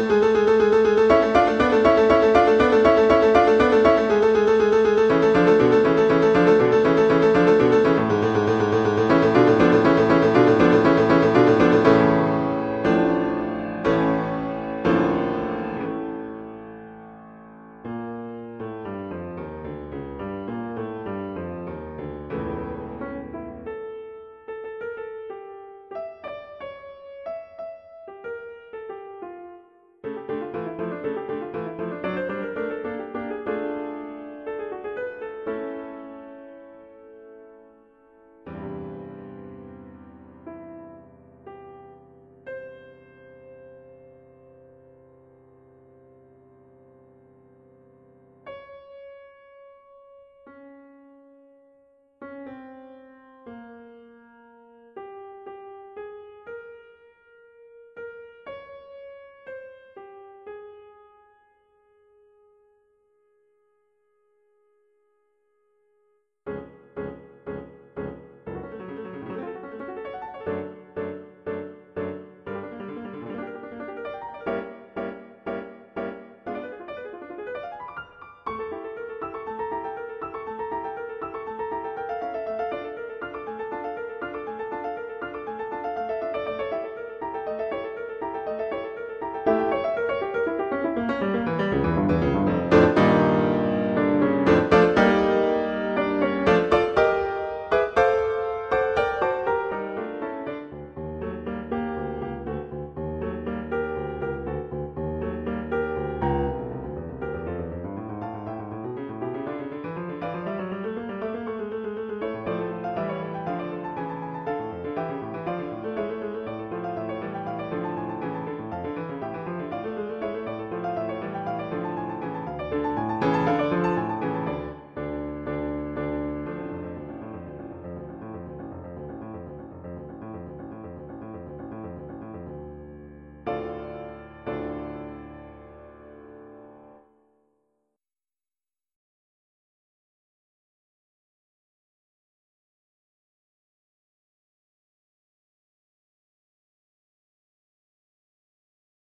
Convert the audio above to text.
Música